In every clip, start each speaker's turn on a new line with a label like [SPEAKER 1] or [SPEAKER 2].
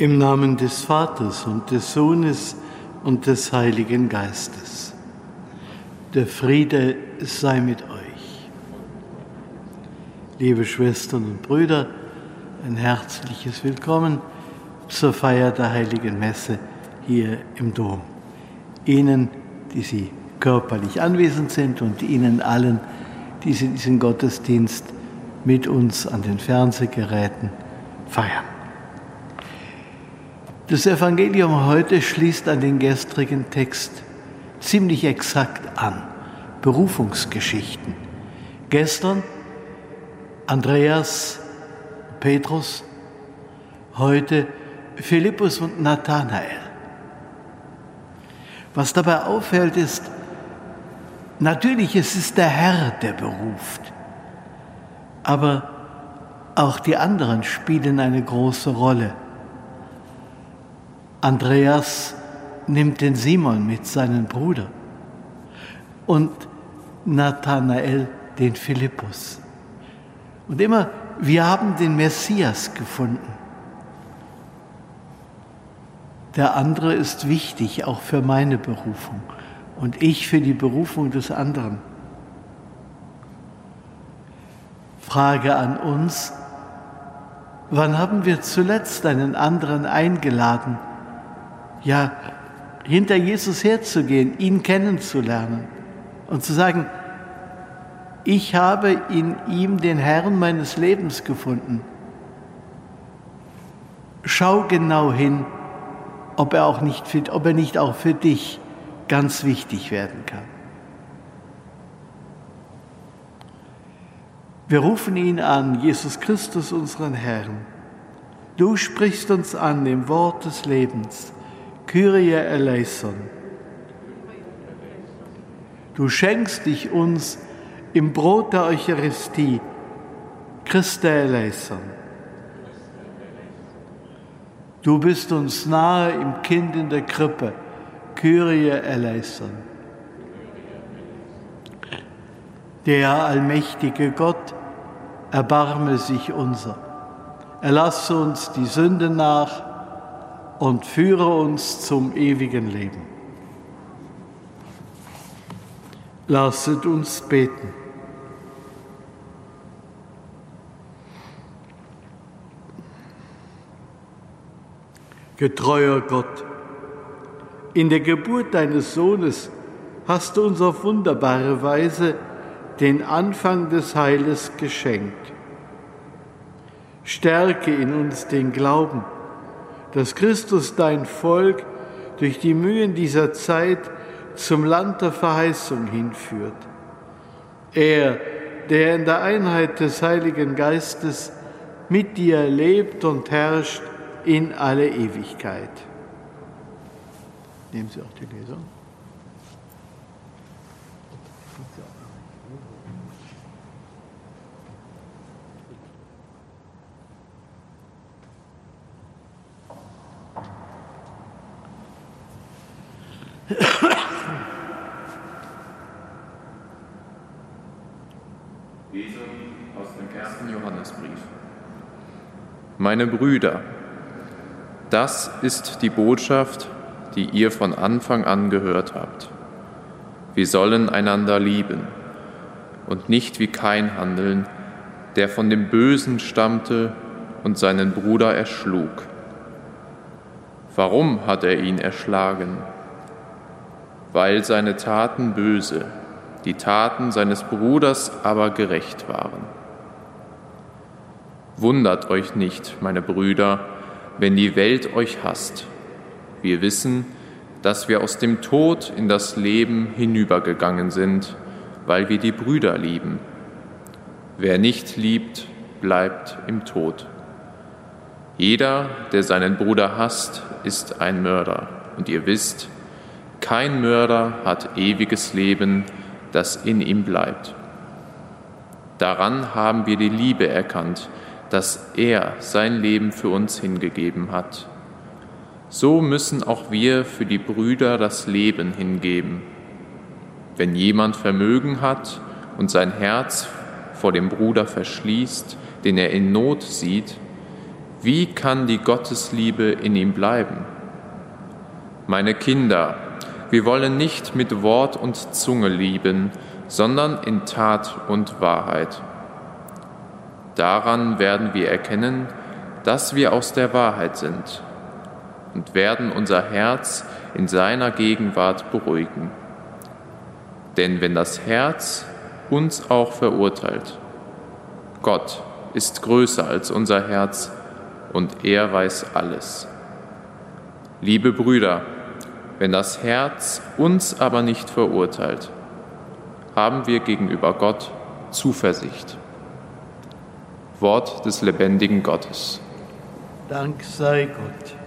[SPEAKER 1] Im Namen des Vaters und des Sohnes und des Heiligen Geistes. Der Friede sei mit euch. Liebe Schwestern und Brüder, ein herzliches Willkommen zur Feier der Heiligen Messe hier im Dom. Ihnen, die Sie körperlich anwesend sind und Ihnen allen, die Sie diesen Gottesdienst mit uns an den Fernsehgeräten feiern. Das Evangelium heute schließt an den gestrigen Text ziemlich exakt an. Berufungsgeschichten. Gestern Andreas, Petrus, heute Philippus und Nathanael. Was dabei auffällt, ist, natürlich es ist der Herr, der beruft, aber auch die anderen spielen eine große Rolle. Andreas nimmt den Simon mit seinem Bruder und Nathanael den Philippus. Und immer, wir haben den Messias gefunden. Der andere ist wichtig, auch für meine Berufung und ich für die Berufung des anderen. Frage an uns, wann haben wir zuletzt einen anderen eingeladen, ja, hinter Jesus herzugehen, ihn kennenzulernen und zu sagen, ich habe in ihm den Herrn meines Lebens gefunden. Schau genau hin, ob er, auch nicht, ob er nicht auch für dich ganz wichtig werden kann. Wir rufen ihn an, Jesus Christus, unseren Herrn. Du sprichst uns an im Wort des Lebens. Kyrie eleison. Du schenkst dich uns im Brot der Eucharistie. Christe eleison. Du bist uns nahe im Kind in der Krippe. Kyrie eleison. Der allmächtige Gott, erbarme sich unser. Erlasse uns die Sünde nach und führe uns zum ewigen Leben. Lasset uns beten. Getreuer Gott, in der Geburt deines Sohnes hast du uns auf wunderbare Weise den Anfang des Heiles geschenkt. Stärke in uns den Glauben dass Christus dein Volk durch die Mühen dieser Zeit zum Land der Verheißung hinführt. Er, der in der Einheit des Heiligen Geistes mit dir lebt und herrscht in alle Ewigkeit. Nehmen Sie auch die Lesung.
[SPEAKER 2] Lesung aus dem ersten Johannesbrief. Meine Brüder, das ist die Botschaft, die ihr von Anfang an gehört habt. Wir sollen einander lieben und nicht wie kein handeln, der von dem Bösen stammte und seinen Bruder erschlug. Warum hat er ihn erschlagen? weil seine Taten böse, die Taten seines Bruders aber gerecht waren. Wundert euch nicht, meine Brüder, wenn die Welt euch hasst. Wir wissen, dass wir aus dem Tod in das Leben hinübergegangen sind, weil wir die Brüder lieben. Wer nicht liebt, bleibt im Tod. Jeder, der seinen Bruder hasst, ist ein Mörder. Und ihr wisst, kein Mörder hat ewiges Leben, das in ihm bleibt. Daran haben wir die Liebe erkannt, dass er sein Leben für uns hingegeben hat. So müssen auch wir für die Brüder das Leben hingeben. Wenn jemand Vermögen hat und sein Herz vor dem Bruder verschließt, den er in Not sieht, Wie kann die Gottesliebe in ihm bleiben? Meine Kinder, wir wollen nicht mit Wort und Zunge lieben, sondern in Tat und Wahrheit. Daran werden wir erkennen, dass wir aus der Wahrheit sind und werden unser Herz in seiner Gegenwart beruhigen. Denn wenn das Herz uns auch verurteilt, Gott ist größer als unser Herz und er weiß alles. Liebe Brüder, wenn das Herz uns aber nicht verurteilt, haben wir gegenüber Gott Zuversicht. Wort des lebendigen Gottes.
[SPEAKER 1] Dank sei Gott.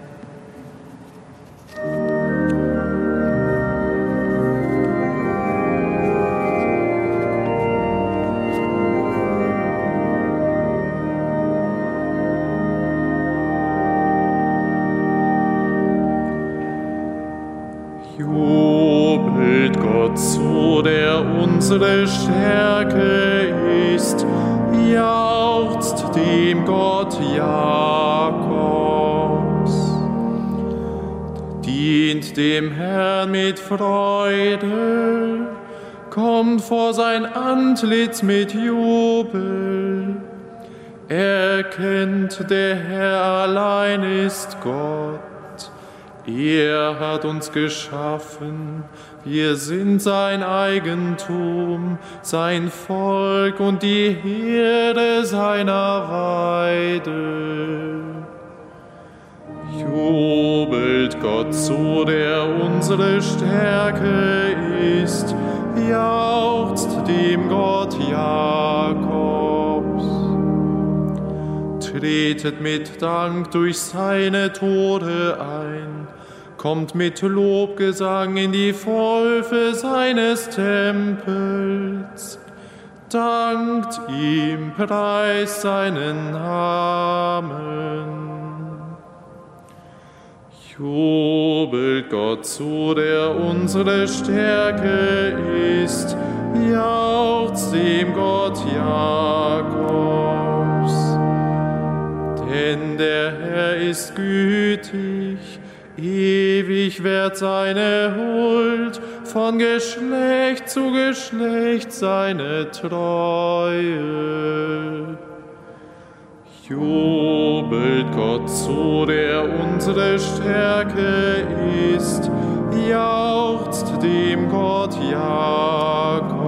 [SPEAKER 3] Dem Herrn mit Freude, kommt vor sein Antlitz mit Jubel. Erkennt, der Herr allein ist Gott. Er hat uns geschaffen, wir sind sein Eigentum, sein Volk und die Herde seiner Weide. Jubelt Gott zu, der unsere Stärke ist, jauchzt dem Gott Jakobs. Tretet mit Dank durch seine Tore ein kommt mit Lobgesang in die Wolfe seines Tempels, dankt ihm, preist seinen Namen. Jubelt Gott zu, der unsere Stärke ist, jauchzt dem Gott Jakobs. Denn der Herr ist gütig, Ewig wird seine Huld, von Geschlecht zu Geschlecht seine Treue. Jubelt Gott zu, der unsere Stärke ist, jauchzt dem Gott Jakob.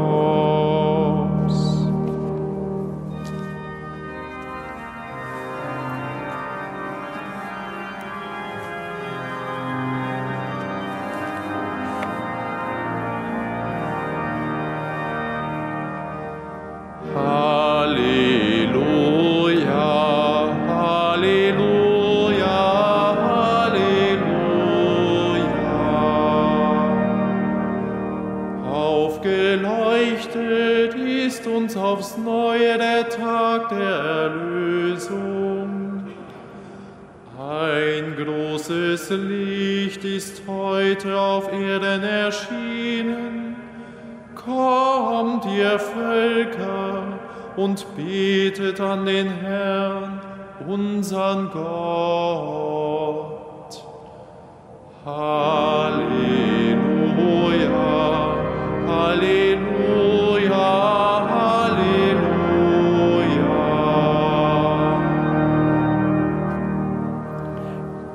[SPEAKER 3] Und betet an den Herrn, unseren Gott. Halleluja, Halleluja, Halleluja.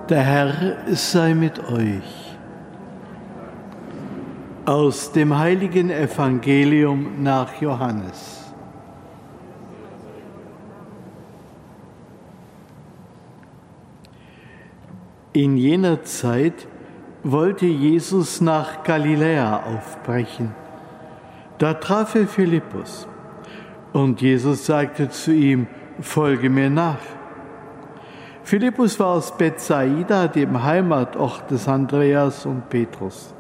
[SPEAKER 1] Der Herr sei mit euch. Aus dem heiligen Evangelium nach Johannes. In jener Zeit wollte Jesus nach Galiläa aufbrechen. Da traf er Philippus und Jesus sagte zu ihm, folge mir nach. Philippus war aus Bethsaida, dem Heimatort des Andreas und Petrus.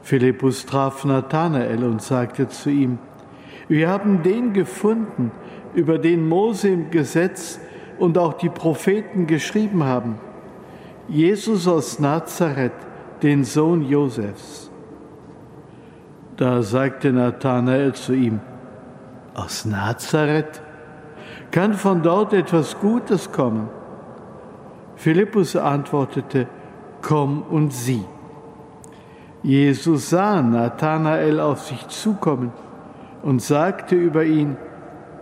[SPEAKER 1] Philippus traf Nathanael und sagte zu ihm, wir haben den gefunden, über den Mose im Gesetz und auch die Propheten geschrieben haben Jesus aus Nazareth, den Sohn Josefs. Da sagte Nathanael zu ihm, aus Nazareth? Kann von dort etwas Gutes kommen? Philippus antwortete, Komm und sieh. Jesus sah Nathanael auf sich zukommen und sagte über ihn,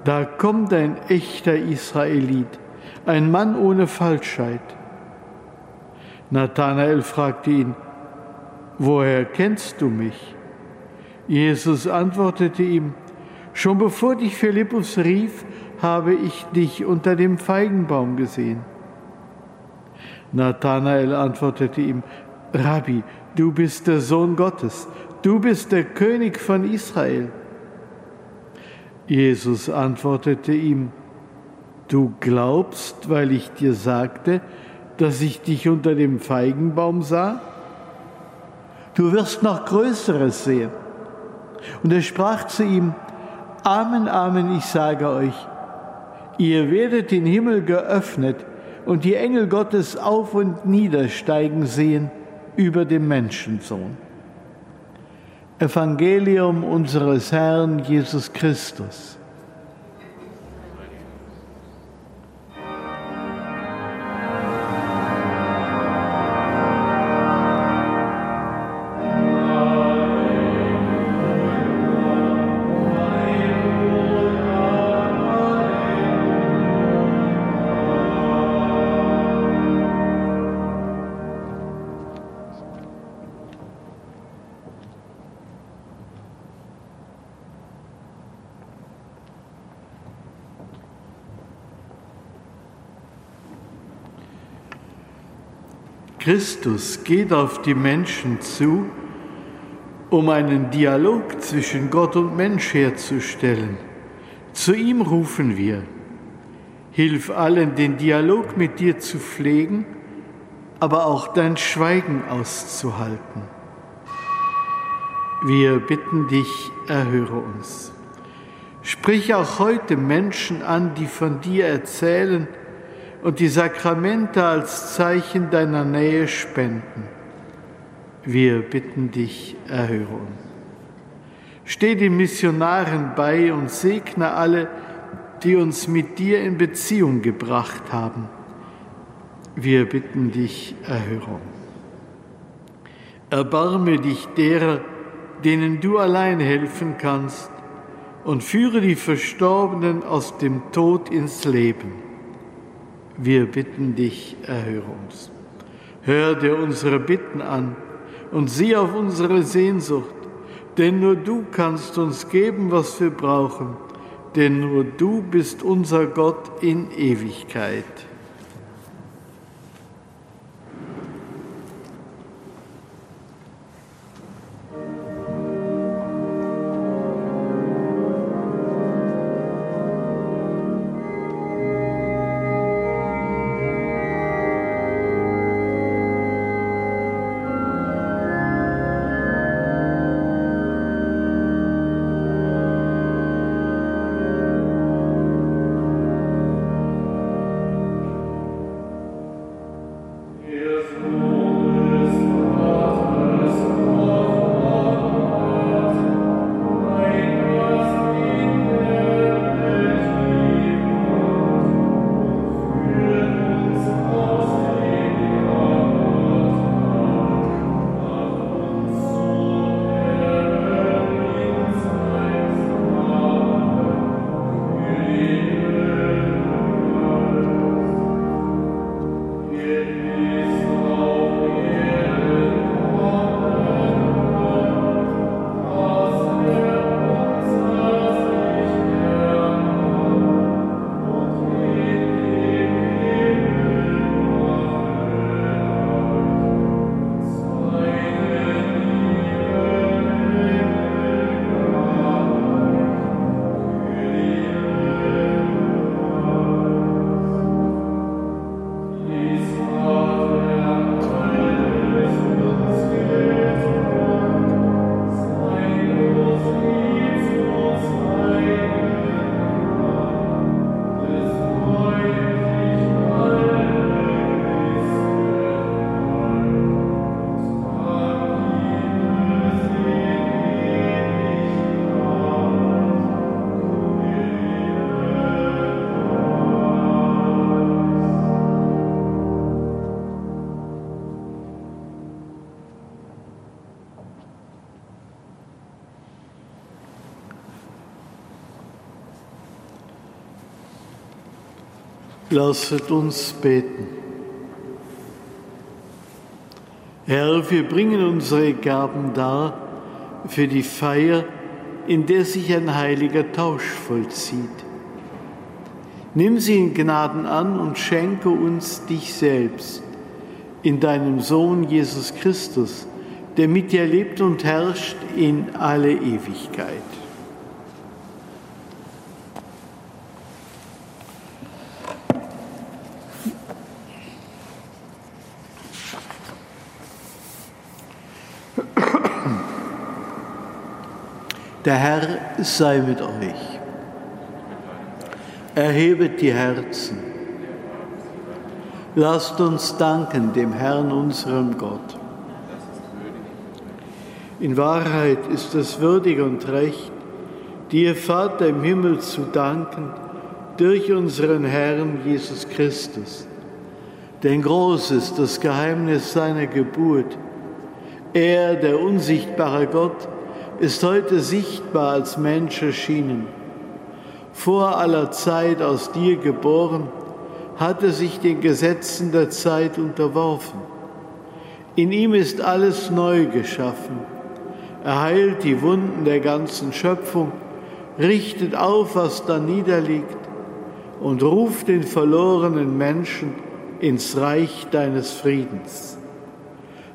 [SPEAKER 1] da kommt ein echter Israelit, ein Mann ohne Falschheit. Nathanael fragte ihn, woher kennst du mich? Jesus antwortete ihm, schon bevor dich Philippus rief, habe ich dich unter dem Feigenbaum gesehen. Nathanael antwortete ihm, Rabbi, du bist der Sohn Gottes, du bist der König von Israel. Jesus antwortete ihm, du glaubst, weil ich dir sagte, dass ich dich unter dem Feigenbaum sah? Du wirst noch Größeres sehen. Und er sprach zu ihm, Amen, Amen, ich sage euch, ihr werdet den Himmel geöffnet und die Engel Gottes auf und niedersteigen sehen über dem Menschensohn. Evangelium unseres Herrn Jesus Christus. Christus geht auf die Menschen zu, um einen Dialog zwischen Gott und Mensch herzustellen. Zu ihm rufen wir. Hilf allen, den Dialog mit dir zu pflegen, aber auch dein Schweigen auszuhalten. Wir bitten dich, erhöre uns. Sprich auch heute Menschen an, die von dir erzählen, und die Sakramente als Zeichen deiner Nähe spenden. Wir bitten dich, erhöre uns. Steh den Missionaren bei und segne alle, die uns mit dir in Beziehung gebracht haben. Wir bitten dich, erhöre uns. Erbarme dich derer, denen du allein helfen kannst, und führe die Verstorbenen aus dem Tod ins Leben wir bitten dich, erhöre uns. Hör dir unsere Bitten an und sieh auf unsere Sehnsucht, denn nur du kannst uns geben, was wir brauchen, denn nur du bist unser Gott in Ewigkeit. Lasset uns beten. Herr, wir bringen unsere Gaben dar für die Feier, in der sich ein heiliger Tausch vollzieht. Nimm sie in Gnaden an und schenke uns dich selbst in deinem Sohn Jesus Christus, der mit dir lebt und herrscht in alle Ewigkeit. Der Herr sei mit euch. Erhebet die Herzen. Lasst uns danken dem Herrn, unserem Gott. In Wahrheit ist es würdig und recht, dir, Vater im Himmel, zu danken durch unseren Herrn Jesus Christus. Denn groß ist das Geheimnis seiner Geburt. Er, der unsichtbare Gott, ist heute sichtbar als Mensch erschienen. Vor aller Zeit aus dir geboren, hat er sich den Gesetzen der Zeit unterworfen. In ihm ist alles neu geschaffen. Er heilt die Wunden der ganzen Schöpfung, richtet auf, was da niederliegt und ruft den verlorenen Menschen ins Reich deines Friedens.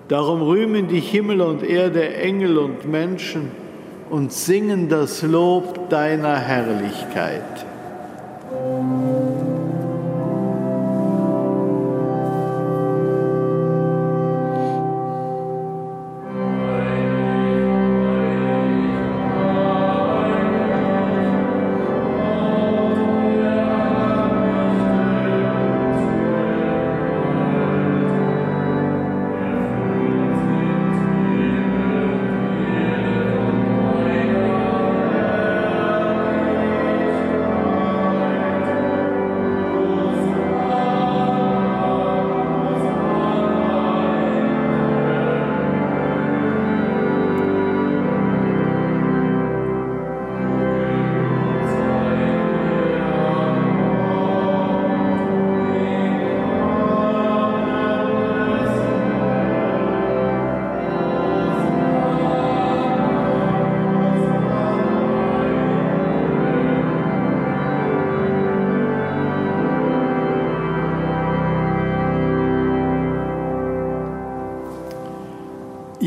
[SPEAKER 1] Darum rühmen die Himmel und Erde, Engel und Menschen und singen das Lob deiner Herrlichkeit.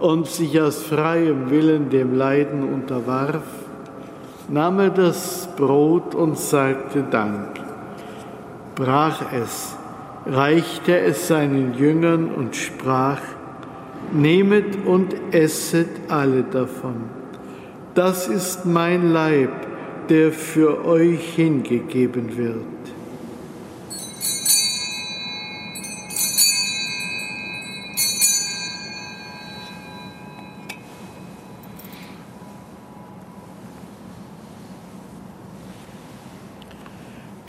[SPEAKER 1] und sich aus freiem Willen dem Leiden unterwarf, nahm er das Brot und sagte Dank, brach es, reichte es seinen Jüngern und sprach, Nehmet und esset alle davon. Das ist mein Leib, der für euch hingegeben wird.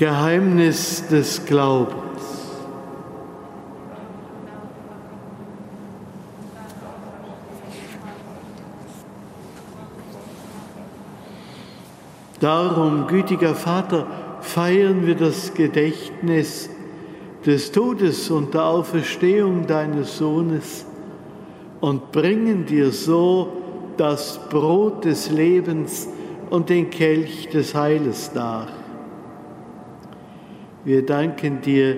[SPEAKER 1] Geheimnis des Glaubens. Darum, gütiger Vater, feiern wir das Gedächtnis des Todes und der Auferstehung deines Sohnes und bringen dir so das Brot des Lebens und den Kelch des Heiles dar. Wir danken dir,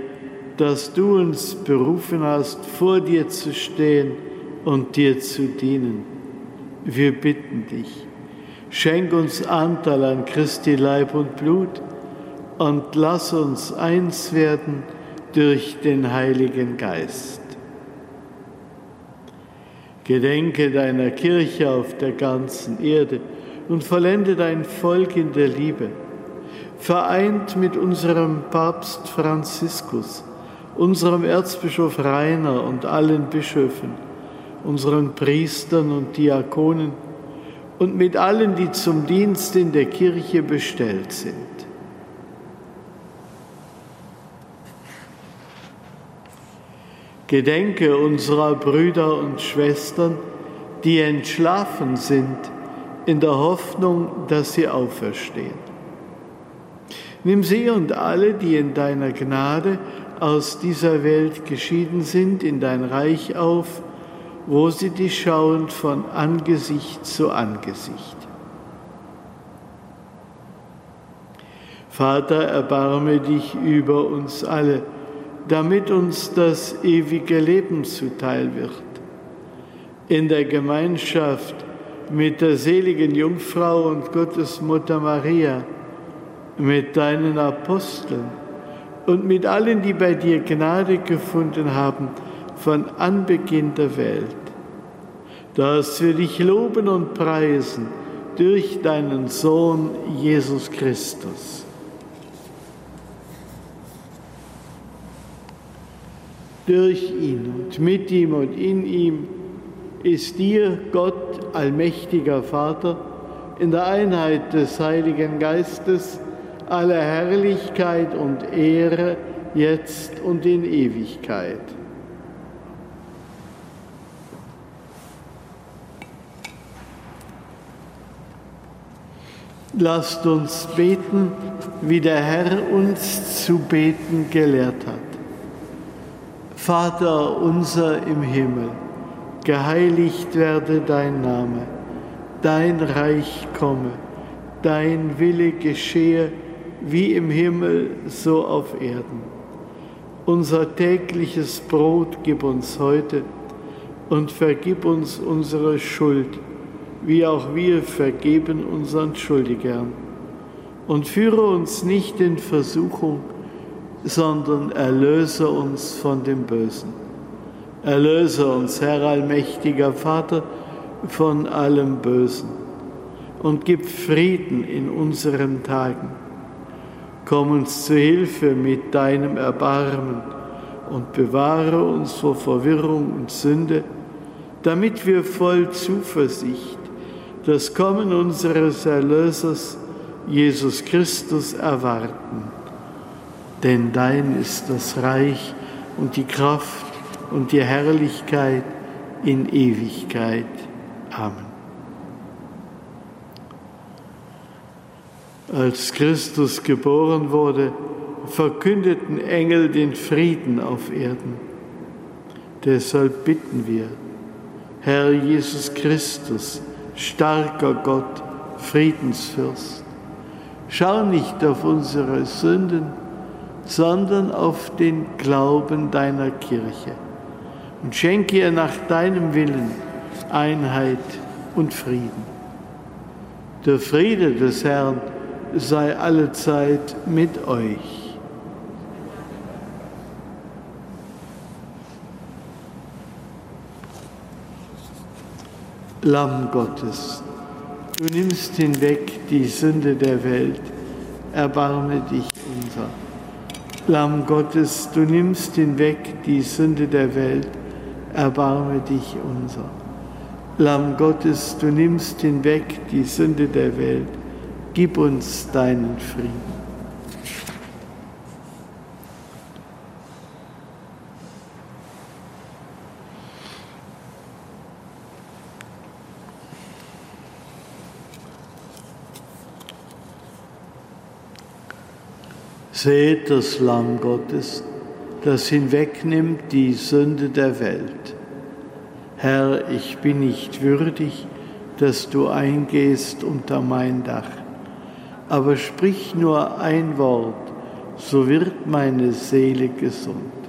[SPEAKER 1] dass du uns berufen hast, vor dir zu stehen und dir zu dienen. Wir bitten dich, schenk uns Anteil an Christi Leib und Blut und lass uns eins werden durch den Heiligen Geist. Gedenke deiner Kirche auf der ganzen Erde und vollende dein Volk in der Liebe, vereint mit unserem Papst Franziskus, unserem Erzbischof Rainer und allen Bischöfen, unseren Priestern und Diakonen und mit allen, die zum Dienst in der Kirche bestellt sind. Gedenke unserer Brüder und Schwestern, die entschlafen sind, in der Hoffnung, dass sie auferstehen. Nimm sie und alle, die in deiner Gnade aus dieser Welt geschieden sind, in dein Reich auf, wo sie dich schauen von Angesicht zu Angesicht. Vater, erbarme dich über uns alle damit uns das ewige Leben zuteil wird. In der Gemeinschaft mit der seligen Jungfrau und Gottesmutter Maria, mit deinen Aposteln und mit allen, die bei dir Gnade gefunden haben von Anbeginn der Welt, dass wir dich loben und preisen durch deinen Sohn Jesus Christus. Durch ihn und mit ihm und in ihm ist dir, Gott, allmächtiger Vater, in der Einheit des Heiligen Geistes alle Herrlichkeit und Ehre jetzt und in Ewigkeit. Lasst uns beten, wie der Herr uns zu beten gelehrt hat. Vater unser im Himmel, geheiligt werde dein Name, dein Reich komme, dein Wille geschehe, wie im Himmel, so auf Erden. Unser tägliches Brot gib uns heute und vergib uns unsere Schuld, wie auch wir vergeben unseren Schuldigern. Und führe uns nicht in Versuchung, sondern erlöse uns von dem Bösen. Erlöse uns, Herr allmächtiger Vater, von allem Bösen und gib Frieden in unseren Tagen. Komm uns zu Hilfe mit deinem Erbarmen und bewahre uns vor Verwirrung und Sünde, damit wir voll Zuversicht das Kommen unseres Erlösers, Jesus Christus, erwarten denn dein ist das Reich und die Kraft und die Herrlichkeit in Ewigkeit. Amen. Als Christus geboren wurde, verkündeten Engel den Frieden auf Erden. Deshalb bitten wir, Herr Jesus Christus, starker Gott, Friedensfürst, schau nicht auf unsere Sünden, sondern auf den Glauben deiner Kirche und schenke ihr nach deinem Willen Einheit und Frieden. Der Friede des Herrn sei allezeit mit euch. Lamm Gottes, du nimmst hinweg die Sünde der Welt, erbarme dich unser. Lamm Gottes, du nimmst hinweg die Sünde der Welt, erbarme dich unser. Lamm Gottes, du nimmst hinweg die Sünde der Welt, gib uns deinen Frieden. Seht das Lamm Gottes, das hinwegnimmt die Sünde der Welt. Herr, ich bin nicht würdig, dass du eingehst unter mein Dach. Aber sprich nur ein Wort, so wird meine Seele gesund.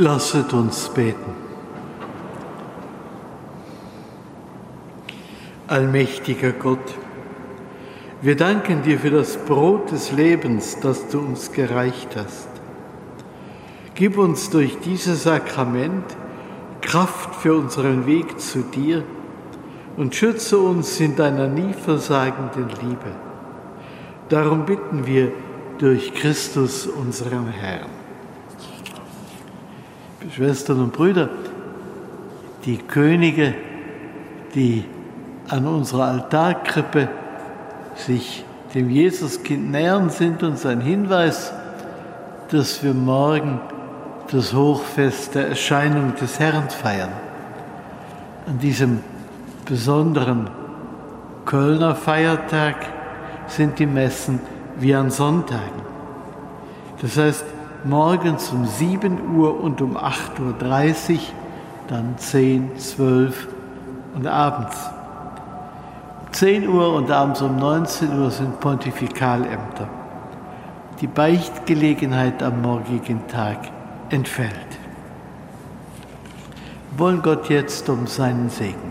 [SPEAKER 1] Lasset uns beten. Allmächtiger Gott, wir danken dir für das Brot des Lebens, das du uns gereicht hast. Gib uns durch dieses Sakrament Kraft für unseren Weg zu dir und schütze uns in deiner nie versagenden Liebe. Darum bitten wir durch Christus, unseren Herrn. Schwestern und Brüder, die Könige, die an unserer Altarkrippe sich dem Jesuskind nähern, sind uns ein Hinweis, dass wir morgen das Hochfest der Erscheinung des Herrn feiern. An diesem besonderen Kölner Feiertag sind die Messen wie an Sonntagen. Das heißt, morgens um 7 Uhr und um 8.30 Uhr, dann 10, 12 und abends. 10 Uhr und abends um 19 Uhr sind Pontifikalämter. Die Beichtgelegenheit am morgigen Tag entfällt. Wir wollen Gott jetzt um seinen Segen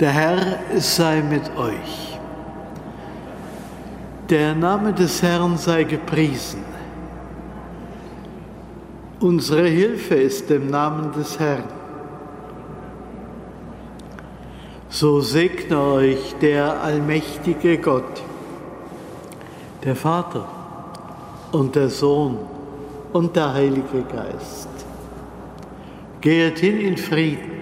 [SPEAKER 1] Der Herr sei mit euch. Der Name des Herrn sei gepriesen. Unsere Hilfe ist im Namen des Herrn. So segne euch der allmächtige Gott, der Vater und der Sohn und der Heilige Geist. Geht hin in Frieden